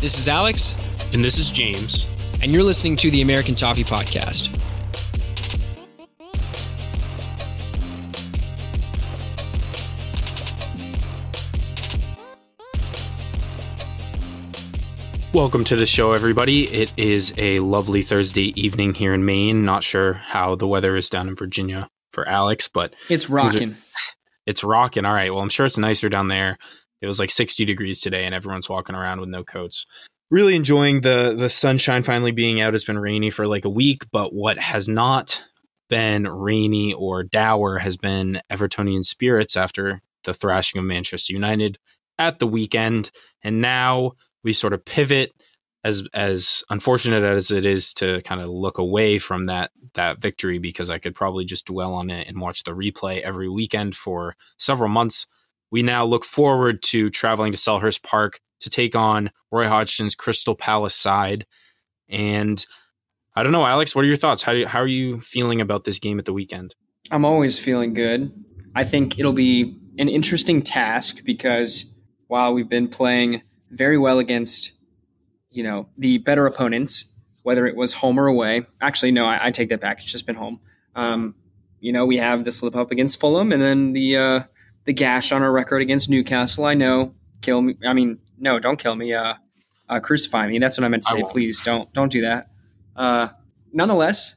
This is Alex. And this is James. And you're listening to the American Toffee Podcast. Welcome to the show, everybody. It is a lovely Thursday evening here in Maine. Not sure how the weather is down in Virginia for Alex, but it's rocking. It's rocking. All right. Well, I'm sure it's nicer down there. It was like 60 degrees today, and everyone's walking around with no coats. Really enjoying the the sunshine finally being out. It's been rainy for like a week, but what has not been rainy or dour has been Evertonian spirits after the thrashing of Manchester United at the weekend, and now we sort of pivot as as unfortunate as it is to kind of look away from that that victory because I could probably just dwell on it and watch the replay every weekend for several months. We now look forward to traveling to Selhurst Park to take on Roy Hodgson's Crystal Palace side. And I don't know, Alex, what are your thoughts? How you, how are you feeling about this game at the weekend? I'm always feeling good. I think it'll be an interesting task because while we've been playing very well against, you know, the better opponents, whether it was home or away. Actually, no, I, I take that back. It's just been home. Um, you know, we have the slip up against Fulham, and then the uh, the gash on our record against Newcastle. I know, kill me. I mean, no, don't kill me. Uh, uh, crucify me. That's what I meant to say. Please don't don't do that. Uh, nonetheless,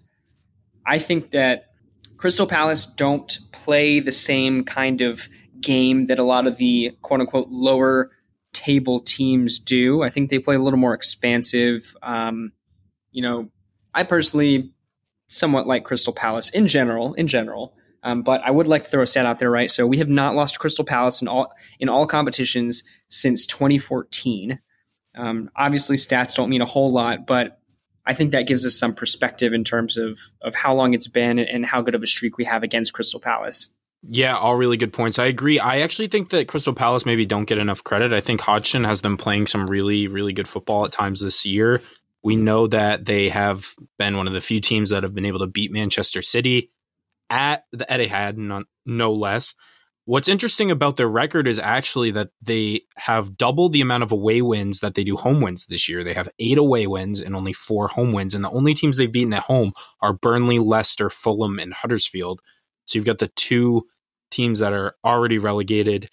I think that Crystal Palace don't play the same kind of game that a lot of the quote unquote lower table teams do. I think they play a little more expansive. Um, you know, I personally somewhat like Crystal Palace in general. In general, um, but I would like to throw a stat out there, right? So we have not lost Crystal Palace in all in all competitions since 2014. Um, obviously, stats don't mean a whole lot, but I think that gives us some perspective in terms of of how long it's been and how good of a streak we have against Crystal Palace. Yeah, all really good points. I agree. I actually think that Crystal Palace maybe don't get enough credit. I think Hodgson has them playing some really, really good football at times this year. We know that they have been one of the few teams that have been able to beat Manchester City at the Etihad, no, no less. What's interesting about their record is actually that they have double the amount of away wins that they do home wins this year. They have eight away wins and only four home wins. And the only teams they've beaten at home are Burnley, Leicester, Fulham, and Huddersfield. So you've got the two teams that are already relegated,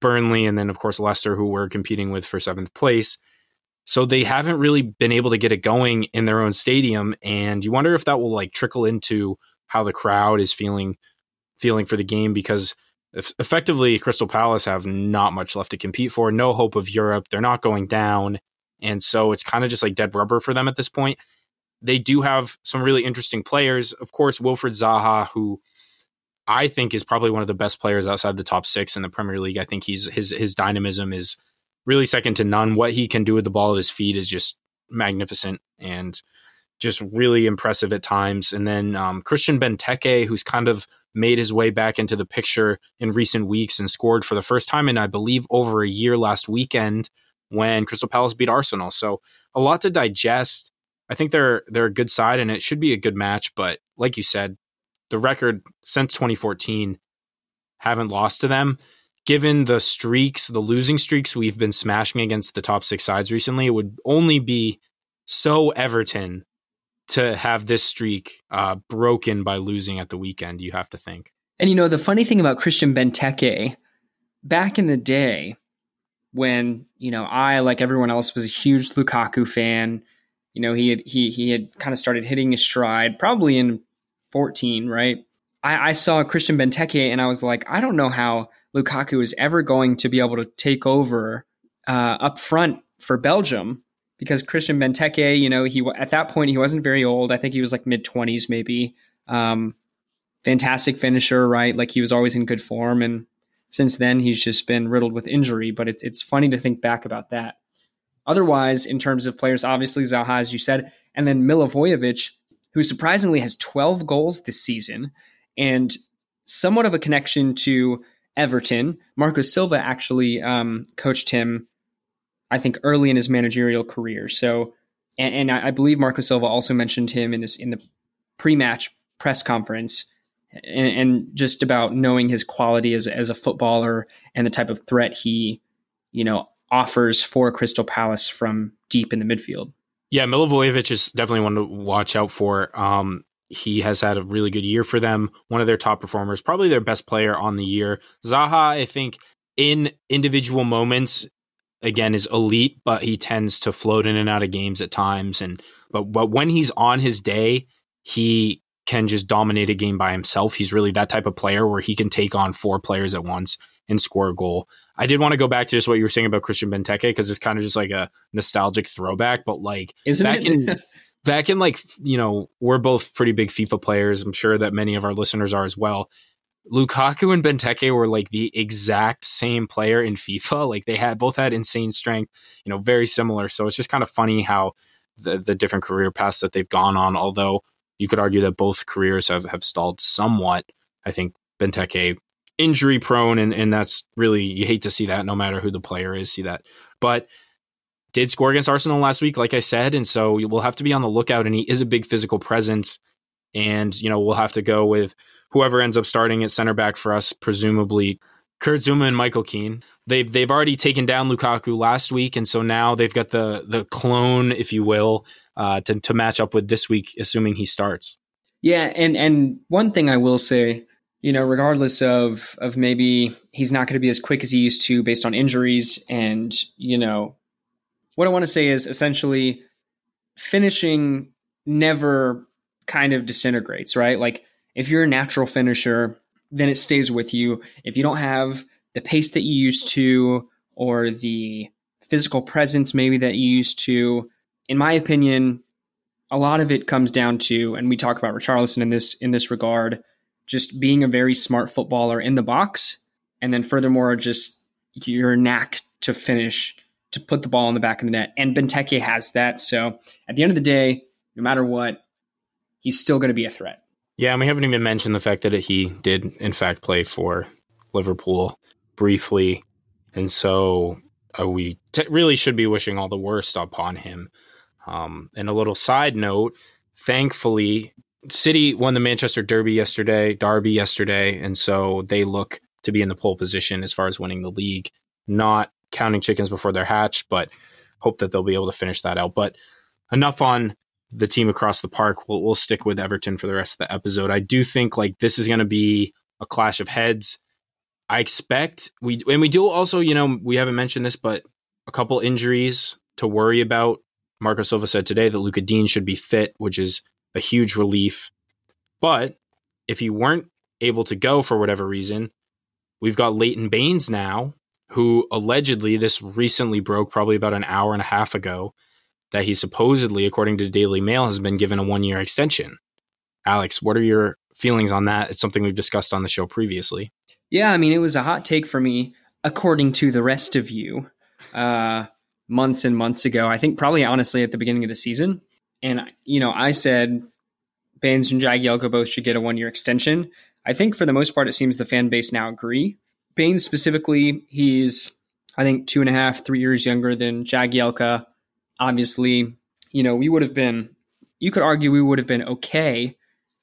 Burnley, and then of course Leicester, who we're competing with for seventh place. So they haven't really been able to get it going in their own stadium, and you wonder if that will like trickle into how the crowd is feeling feeling for the game because effectively Crystal Palace have not much left to compete for, no hope of Europe, they're not going down, and so it's kind of just like dead rubber for them at this point. They do have some really interesting players, of course, Wilfried Zaha, who I think is probably one of the best players outside the top six in the Premier League. I think he's his his dynamism is really second to none. What he can do with the ball at his feet is just magnificent and just really impressive at times. And then um, Christian Benteke, who's kind of made his way back into the picture in recent weeks and scored for the first time in I believe over a year last weekend when Crystal Palace beat Arsenal. So a lot to digest. I think they're they're a good side and it should be a good match. But like you said, the record since 2014 haven't lost to them. Given the streaks, the losing streaks we've been smashing against the top six sides recently, it would only be so Everton to have this streak uh, broken by losing at the weekend, you have to think. And you know, the funny thing about Christian Benteke, back in the day, when, you know, I, like everyone else, was a huge Lukaku fan, you know, he had he he had kind of started hitting his stride probably in 14, right? I, I saw Christian Benteke and I was like, I don't know how Lukaku is ever going to be able to take over uh, up front for Belgium because Christian Benteke, you know, he at that point he wasn't very old. I think he was like mid 20s maybe. Um, fantastic finisher, right? Like he was always in good form and since then he's just been riddled with injury, but it, it's funny to think back about that. Otherwise, in terms of players, obviously Zaha, as you said, and then Milivojevic, who surprisingly has 12 goals this season and somewhat of a connection to Everton. Marco Silva actually um, coached him, I think, early in his managerial career. So, and, and I, I, believe Marco Silva also mentioned him in his in the pre-match press conference, and, and, just about knowing his quality as as a footballer and the type of threat he, you know, offers for Crystal Palace from deep in the midfield. Yeah, Milivojevic is definitely one to watch out for. Um, he has had a really good year for them. One of their top performers, probably their best player on the year. Zaha, I think, in individual moments, again, is elite, but he tends to float in and out of games at times. And but but when he's on his day, he can just dominate a game by himself. He's really that type of player where he can take on four players at once and score a goal. I did want to go back to just what you were saying about Christian Benteke because it's kind of just like a nostalgic throwback, but like Isn't back it? in back in like you know we're both pretty big FIFA players. I'm sure that many of our listeners are as well. Lukaku and Benteke were like the exact same player in FIFA. Like they had both had insane strength, you know, very similar. So it's just kind of funny how the the different career paths that they've gone on. Although you could argue that both careers have have stalled somewhat. I think Benteke injury prone, and and that's really you hate to see that. No matter who the player is, see that. But did score against Arsenal last week, like I said, and so we'll have to be on the lookout. And he is a big physical presence, and you know we'll have to go with whoever ends up starting at center back for us, presumably Kurt Zouma and Michael Keane. They've they've already taken down Lukaku last week, and so now they've got the the clone, if you will, uh, to to match up with this week, assuming he starts. Yeah, and and one thing I will say, you know, regardless of of maybe he's not going to be as quick as he used to based on injuries, and you know, what I want to say is essentially finishing never kind of disintegrates, right? Like if you're a natural finisher, then it stays with you. If you don't have the pace that you used to or the physical presence maybe that you used to, in my opinion, a lot of it comes down to, and we talk about Richarlison in this in this regard, just being a very smart footballer in the box, and then furthermore, just your knack to finish, to put the ball in the back of the net. And Benteke has that. So at the end of the day, no matter what, he's still going to be a threat. Yeah, and we haven't even mentioned the fact that he did, in fact, play for Liverpool briefly, and so uh, we t- really should be wishing all the worst upon him. Um, and a little side note: thankfully, City won the Manchester Derby yesterday, Derby yesterday, and so they look to be in the pole position as far as winning the league. Not counting chickens before they're hatched, but hope that they'll be able to finish that out. But enough on the team across the park. We'll, we'll stick with Everton for the rest of the episode. I do think like this is going to be a clash of heads. I expect we and we do also, you know, we haven't mentioned this, but a couple injuries to worry about. Marco Silva said today that Lucas Digne should be fit, which is a huge relief. But if he weren't able to go for whatever reason, we've got Leighton Baines now, who allegedly this recently broke probably about an hour and a half ago that he supposedly, according to the Daily Mail, has been given a one year extension. Alex, what are your feelings on that? It's something we've discussed on the show previously. Yeah, I mean, it was a hot take for me, according to the rest of you, uh, months and months ago. I think probably honestly at the beginning of the season. And, you know, I said Baines and Jagielka both should get a one year extension. I think for the most part, it seems the fan base now agree. Baines specifically, he's, I think, two and a half, three years younger than Jagielka. Obviously, you know, we would have been, you could argue we would have been okay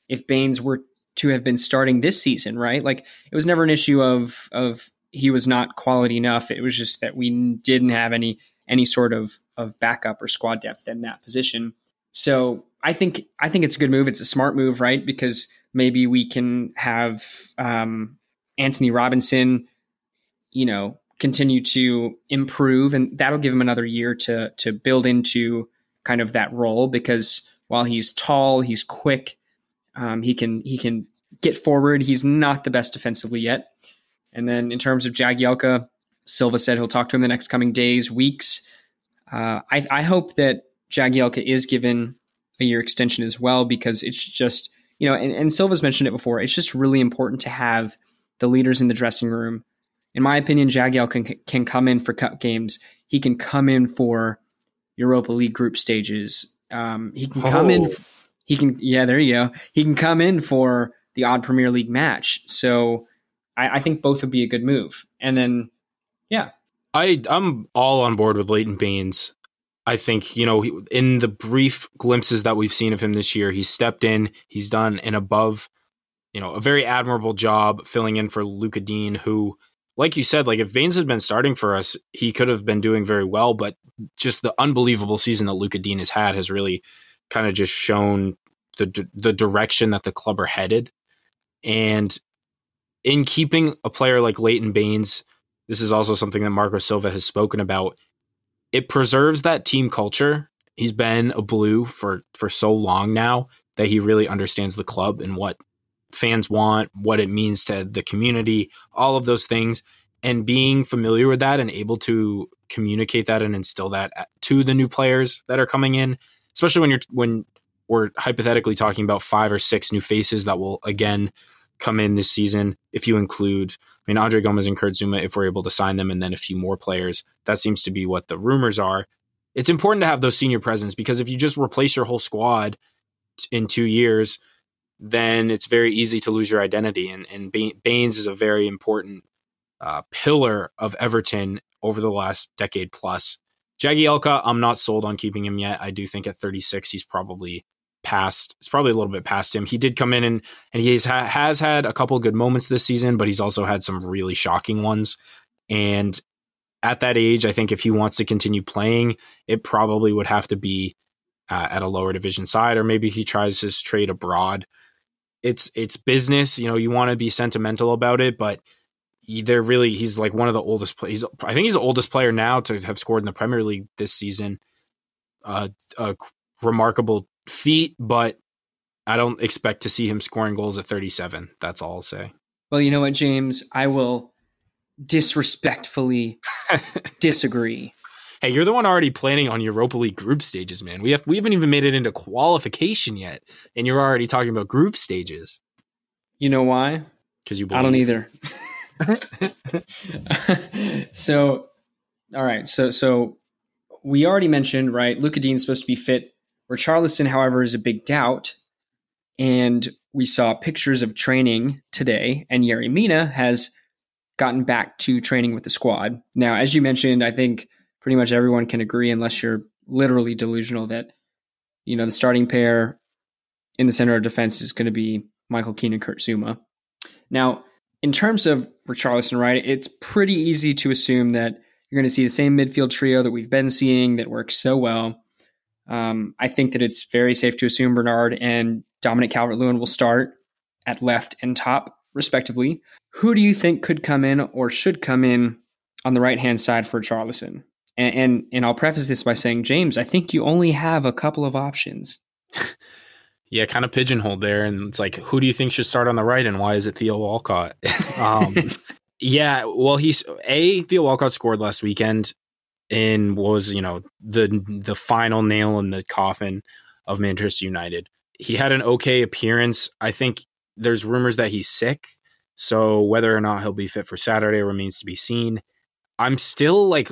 if Baines were to have been starting this season, right? Like it was never an issue of of he was not quality enough. It was just that we didn't have any any sort of of backup or squad depth in that position. So I think I think it's a good move. It's a smart move, right? Because maybe we can have um, Anthony Robinson, you know, continue to improve, and that'll give him another year to to build into kind of that role. Because while he's tall, he's quick, um, he can he can get forward. He's not the best defensively yet. And then in terms of Jagielka, Silva said he'll talk to him the next coming days, weeks. Uh, I, I hope that Jagielka is given a year extension as well because it's just you know, and, and Silva's mentioned it before. It's just really important to have the leaders in the dressing room. In my opinion, Jagiel can can come in for cup games. He can come in for Europa League group stages. Um, he can come oh. in. He can, yeah, there you go. He can come in for the odd Premier League match. So I, I think both would be a good move. And then, yeah, I I'm all on board with Leighton Baines. I think you know in the brief glimpses that we've seen of him this year, he's stepped in. He's done an above, you know, a very admirable job filling in for Lucas Digne, who like you said, like if Baines had been starting for us, he could have been doing very well. But just the unbelievable season that Lucas Digne has had has really kind of just shown the the direction that the club are headed. And in keeping a player like Leighton Baines, this is also something that Marco Silva has spoken about. It preserves that team culture. He's been a blue for for so long now that he really understands the club and what fans want, what it means to the community, all of those things. And being familiar with that and able to communicate that and instill that to the new players that are coming in, especially when you're when we're hypothetically talking about five or six new faces that will again come in this season. If you include, I mean, André Gomes and Kurt Zouma, if we're able to sign them, and then a few more players, that seems to be what the rumors are. It's important to have those senior presence because if you just replace your whole squad in two years, then it's very easy to lose your identity. And, and Baines is a very important uh, pillar of Everton over the last decade plus. Jagielka, I'm not sold on keeping him yet. I do think at 36, he's probably past. It's probably a little bit past him. He did come in and and he ha- has had a couple good moments this season, but he's also had some really shocking ones. And at that age, I think if he wants to continue playing, it probably would have to be uh, at a lower division side, or maybe he tries his trade abroad it's it's business. You know, you want to be sentimental about it, but they're really he's like one of the oldest players. I think he's the oldest player now to have scored in the Premier League this season. Uh, a remarkable feat, but I don't expect to see him scoring goals at 37. That's all I'll say. Well, you know what, James, I will disrespectfully disagree. Hey, you're the one already planning on Europa League group stages, man. We have we haven't even made it into qualification yet, and you're already talking about group stages. You know why? Because you believe. I don't either. so, all right. So, so we already mentioned right. Lucas Digne's supposed to be fit. Richarlison, however, is a big doubt, and we saw pictures of training today, and Yerry Mina has gotten back to training with the squad. Now, as you mentioned, I think pretty much everyone can agree, unless you're literally delusional, that you know the starting pair in the center of defense is going to be Michael Keane and Kurt Zouma. Now, in terms of Richarlison, right, it's pretty easy to assume that you're going to see the same midfield trio that we've been seeing that works so well. Um, I think that it's very safe to assume Bernard and Dominic Calvert Lewin will start at left and top, respectively. Who do you think could come in or should come in on the right hand side for Charlison? And, and and I'll preface this by saying, James, I think you only have a couple of options. yeah, kind of pigeonholed there, and it's like, who do you think should start on the right, and why is it Theo Walcott? um, yeah, well, he's a Theo Walcott scored last weekend, and was you know the the final nail in the coffin of Manchester United. He had an okay appearance. I think there's rumors that he's sick, so whether or not he'll be fit for Saturday remains to be seen. I'm still like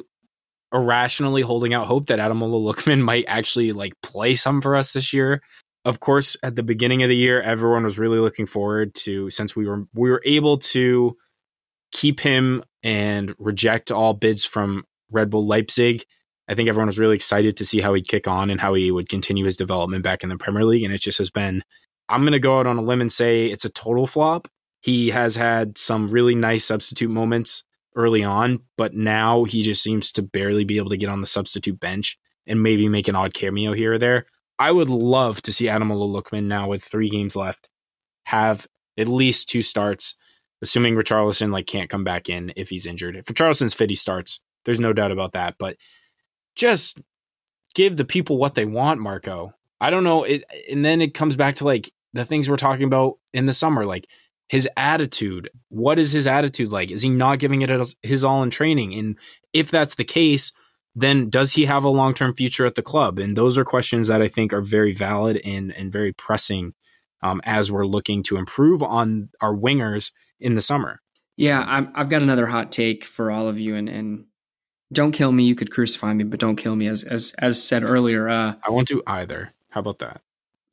irrationally holding out hope that Adam Lookman might actually like play some for us this year. Of course, at the beginning of the year, everyone was really looking forward to since we were we were able to keep him and reject all bids from Red Bull Leipzig. I think everyone was really excited to see how he'd kick on and how he would continue his development back in the Premier League. And it just has been, I'm going to go out on a limb and say it's a total flop. He has had some really nice substitute moments early on, but now he just seems to barely be able to get on the substitute bench and maybe make an odd cameo here or there. I would love to see Ademola Lookman now with three games left have at least two starts, assuming Richarlison like can't come back in if he's injured. If Richarlison's fit, he starts. There's no doubt about that. But just give the people what they want, Marco. I don't know. It, and then it comes back to like the things we're talking about in the summer. Like his attitude. What is his attitude like? Is he not giving it his all in training? And if that's the case, then does he have a long term future at the club? And those are questions that I think are very valid and, and very pressing um, as we're looking to improve on our wingers in the summer. Yeah, i have got another hot take for all of you, and, and don't kill me. You could crucify me, but don't kill me. As as as said earlier, uh, I won't do either. How about that?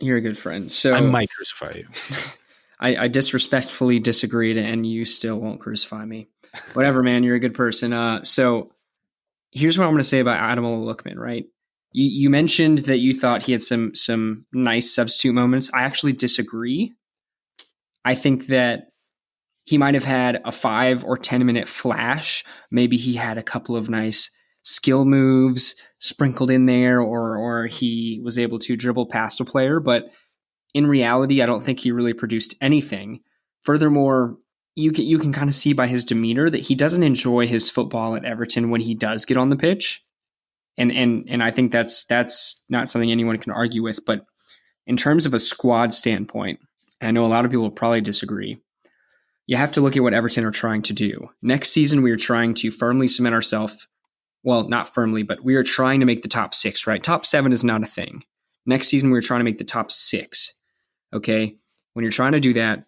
You're a good friend. So I might crucify you. I, I disrespectfully disagreed, and you still won't crucify me. Whatever, man. You're a good person. Uh, so here's what I'm going to say about Ademola Lookman. Right? You, you mentioned that you thought he had some some nice substitute moments. I actually disagree. I think that he might have had a five or 10 minute flash. Maybe he had a couple of nice skill moves sprinkled in there, or, or he was able to dribble past a player. But in reality, I don't think he really produced anything. Furthermore, you can, you can kind of see by his demeanor that he doesn't enjoy his football at Everton when he does get on the pitch. And, and, and I think that's, that's not something anyone can argue with. But in terms of a squad standpoint, I know a lot of people will probably disagree you have to look at what Everton are trying to do. Next season, we are trying to firmly cement ourselves. Well, not firmly, but we are trying to make the top six, right? Top seven is not a thing. Next season, we're trying to make the top six. Okay. When you're trying to do that,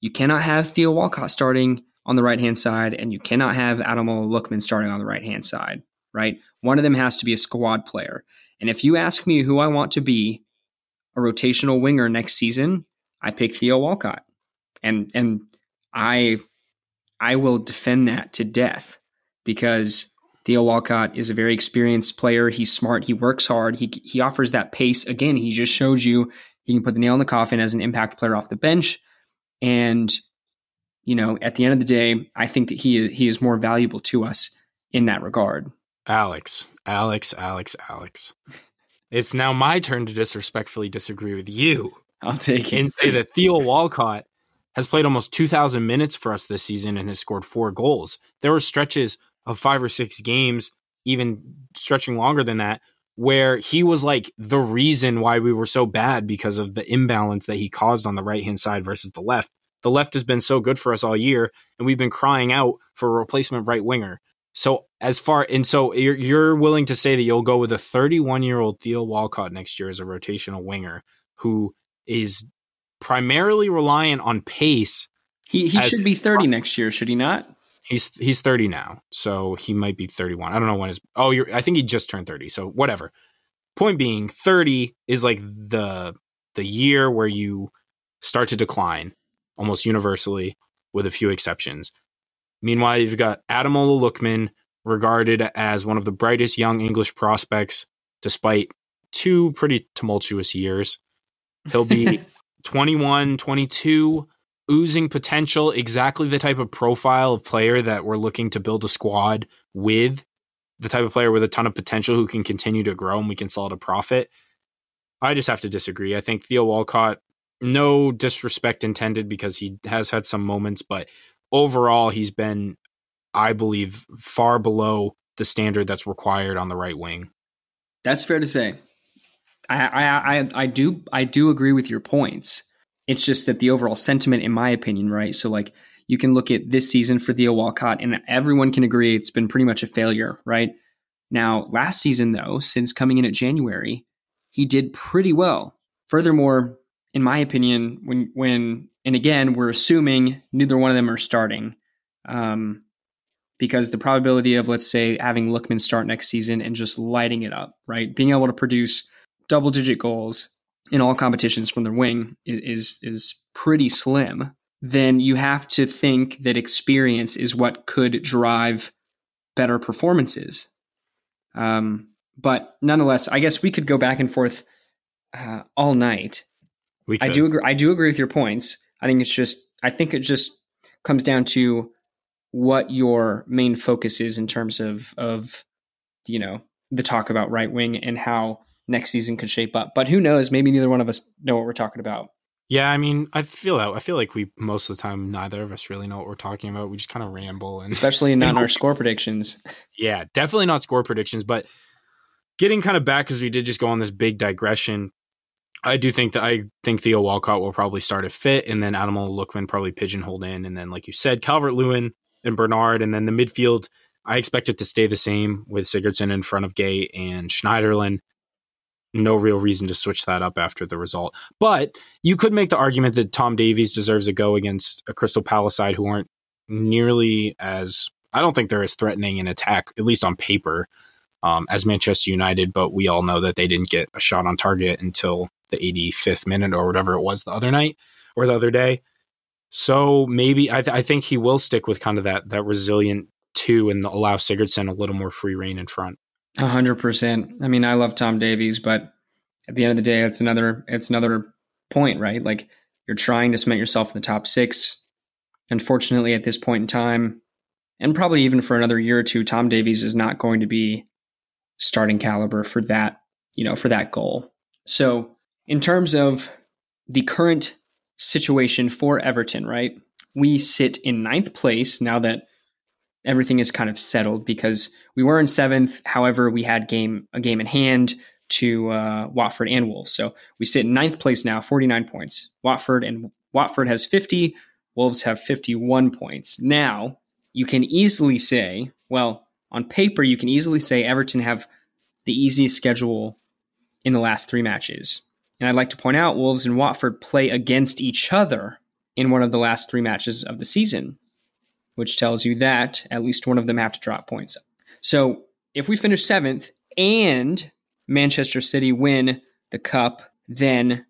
you cannot have Theo Walcott starting on the right hand side, and you cannot have Ademola Lookman starting on the right hand side, right? One of them has to be a squad player. And if you ask me who I want to be a rotational winger next season, I pick Theo Walcott. And and I I will defend that to death because Theo Walcott is a very experienced player. He's smart. He works hard. He he offers that pace. Again, he just showed you he can put the nail in the coffin as an impact player off the bench. And you know, at the end of the day, I think that he he is more valuable to us in that regard. Alex, Alex, Alex, Alex. It's now my turn to disrespectfully disagree with you. I'll take it. And say that Theo Walcott has played almost 2,000 minutes for us this season and has scored four goals. There were stretches of five or six games, even stretching longer than that, where he was like the reason why we were so bad because of the imbalance that he caused on the right hand side versus the left. The left has been so good for us all year, and we've been crying out for a replacement right winger. So as far and so you're, you're willing to say that you'll go with a 31 year old Theo Walcott next year as a rotational winger who is primarily reliant on pace. He he should be 30 next year, should he not? He's he's 30 now, so he might be 31. I don't know when his Oh, you're I think he just turned 30. So whatever. Point being, 30 is like the the year where you start to decline almost universally with a few exceptions. Meanwhile, you've got Ademola Lookman regarded as one of the brightest young English prospects despite two pretty tumultuous years. He'll be 21, 22, oozing potential, exactly the type of profile of player that we're looking to build a squad with, the type of player with a ton of potential who can continue to grow and we can sell at a profit. I just have to disagree. I think Theo Walcott, no disrespect intended because he has had some moments, but overall, he's been, I believe, far below the standard that's required on the right wing. That's fair to say. I, I, I, I do I do agree with your points. It's just that the overall sentiment, in my opinion, right? So like you can look at this season for Theo Walcott, and everyone can agree it's been pretty much a failure, right? Now, last season though, since coming in at January, he did pretty well. Furthermore, in my opinion, when when and again, we're assuming neither one of them are starting. Um, because the probability of let's say having Lookman start next season and just lighting it up, right? Being able to produce double digit goals in all competitions from their wing is is pretty slim, then you have to think that experience is what could drive better performances. Um, but nonetheless, I guess we could go back and forth uh, all night. I do agree. I do agree with your points. I think it's just. I think it just comes down to what your main focus is in terms of of you know the talk about right wing and how next season could shape up. But who knows? Maybe neither one of us know what we're talking about. Yeah, I mean, I feel that. I feel like we most of the time neither of us really know what we're talking about. We just kind of ramble, and especially not in our score predictions. Yeah, definitely not score predictions. But getting kind of back because we did just go on this big digression. I do think that I think Theo Walcott will probably start a fit, and then Ademola Lookman probably pigeonholed in, and then like you said, Calvert Lewin and Bernard, and then the midfield. I expect it to stay the same with Sigurdsson in front of Gueye and Schneiderlin no real reason to switch that up after the result. But you could make the argument that Tom Davies deserves a go against a Crystal Palace side who aren't nearly as I don't think they're as threatening in attack, at least on paper, um, as Manchester United. But we all know that they didn't get a shot on target until the 85th minute or whatever it was the other night or the other day. So maybe I, th- I think he will stick with kind of that that resilient two and allow Sigurdsson a little more free reign in front. A hundred percent. I mean, I love Tom Davies, but at the end of the day, it's another it's another point, right? Like you're trying to cement yourself in the top six. Unfortunately, at this point in time, and probably even for another year or two, Tom Davies is not going to be starting caliber for that, you know, for that goal. So, in terms of the current situation for Everton, right? We sit in ninth place now that everything is kind of settled because we were in seventh. However, we had game a game in hand to uh, Watford and Wolves. So we sit in ninth place now, 49 points. Watford and Watford has 50. Wolves have 51 points. Now, you can easily say, well, on paper, you can easily say Everton have the easiest schedule in the last three matches. And I'd like to point out Wolves and Watford play against each other in one of the last three matches of the season, which tells you that at least one of them have to drop points. So if we finish seventh and Manchester City win the cup, then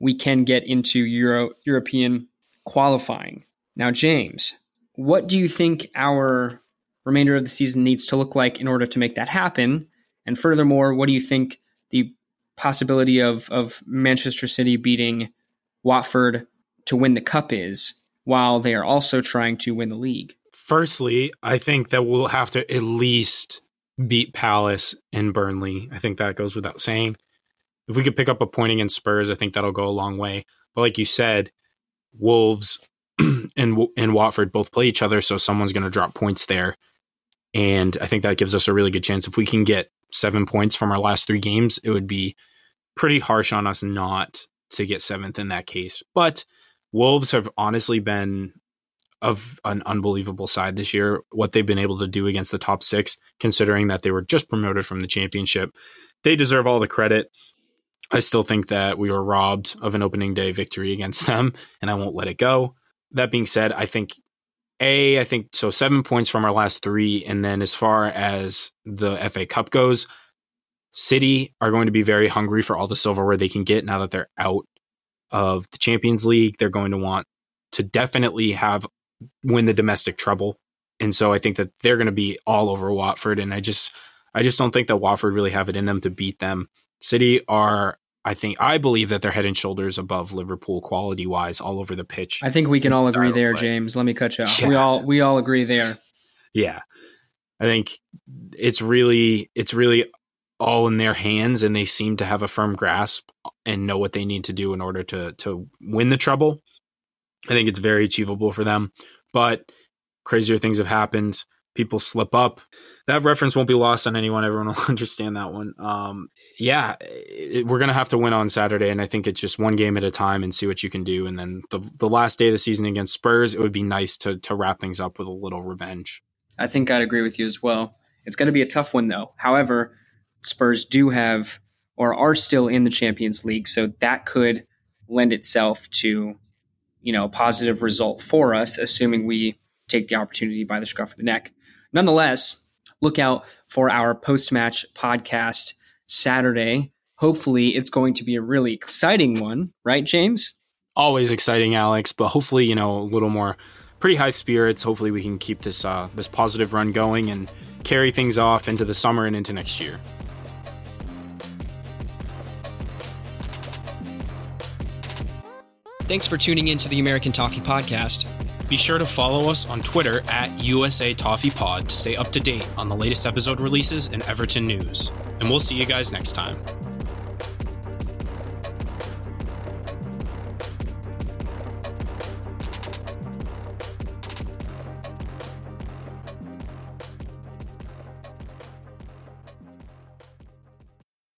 we can get into Euro European qualifying. Now, James, what do you think our remainder of the season needs to look like in order to make that happen? And furthermore, what do you think the possibility of of Manchester City beating Watford to win the cup is, while they are also trying to win the league? Firstly, I think that we'll have to at least beat Palace and Burnley. I think that goes without saying. If we could pick up a point against Spurs, I think that'll go a long way. But like you said, Wolves and and Watford both play each other, so someone's going to drop points there, and I think that gives us a really good chance if we can get seven points from our last three games. It would be pretty harsh on us not to get seventh in that case. But Wolves have honestly been of an unbelievable side this year. What they've been able to do against the top six, considering that they were just promoted from the championship, they deserve all the credit. I still think that we were robbed of an opening day victory against them, and I won't let it go. That being said, I think a, I think so seven points from our last three, and then as far as the FA Cup goes, City are going to be very hungry for all the silverware they can get now that they're out of the Champions League. They're going to want to definitely have win the domestic treble. And so I think that they're going to be all over Watford. And I just, I just don't think that Watford really have it in them to beat them. City are, I think, I believe that they're head and shoulders above Liverpool quality wise all over the pitch. I think we can all agree there, James. Let me cut you off. Yeah. We all, we all agree there. Yeah. I think it's really, it's really all in their hands and they seem to have a firm grasp and know what they need to do in order to, to win the treble. I think it's very achievable for them, but crazier things have happened. People slip up. That reference won't be lost on anyone. Everyone will understand that one. Um, yeah, it, we're gonna have to win on Saturday, and I think it's just one game at a time and see what you can do. And then the the last day of the season against Spurs, it would be nice to to wrap things up with a little revenge. I think I'd agree with you as well. It's going to be a tough one though. However, Spurs do have or are still in the Champions League, so that could lend itself to you know, a positive result for us, assuming we take the opportunity by the scruff of the neck. Nonetheless, look out for our post match podcast Saturday. Hopefully, it's going to be a really exciting one, right, James? Always exciting, Alex, but hopefully, you know, a little more pretty high spirits. Hopefully, we can keep this uh, this positive run going and carry things off into the summer and into next year. Thanks for tuning in to the American Toffee Podcast. Be sure to follow us on Twitter at USA Toffee Pod to stay up to date on the latest episode releases and Everton news. And we'll see you guys next time.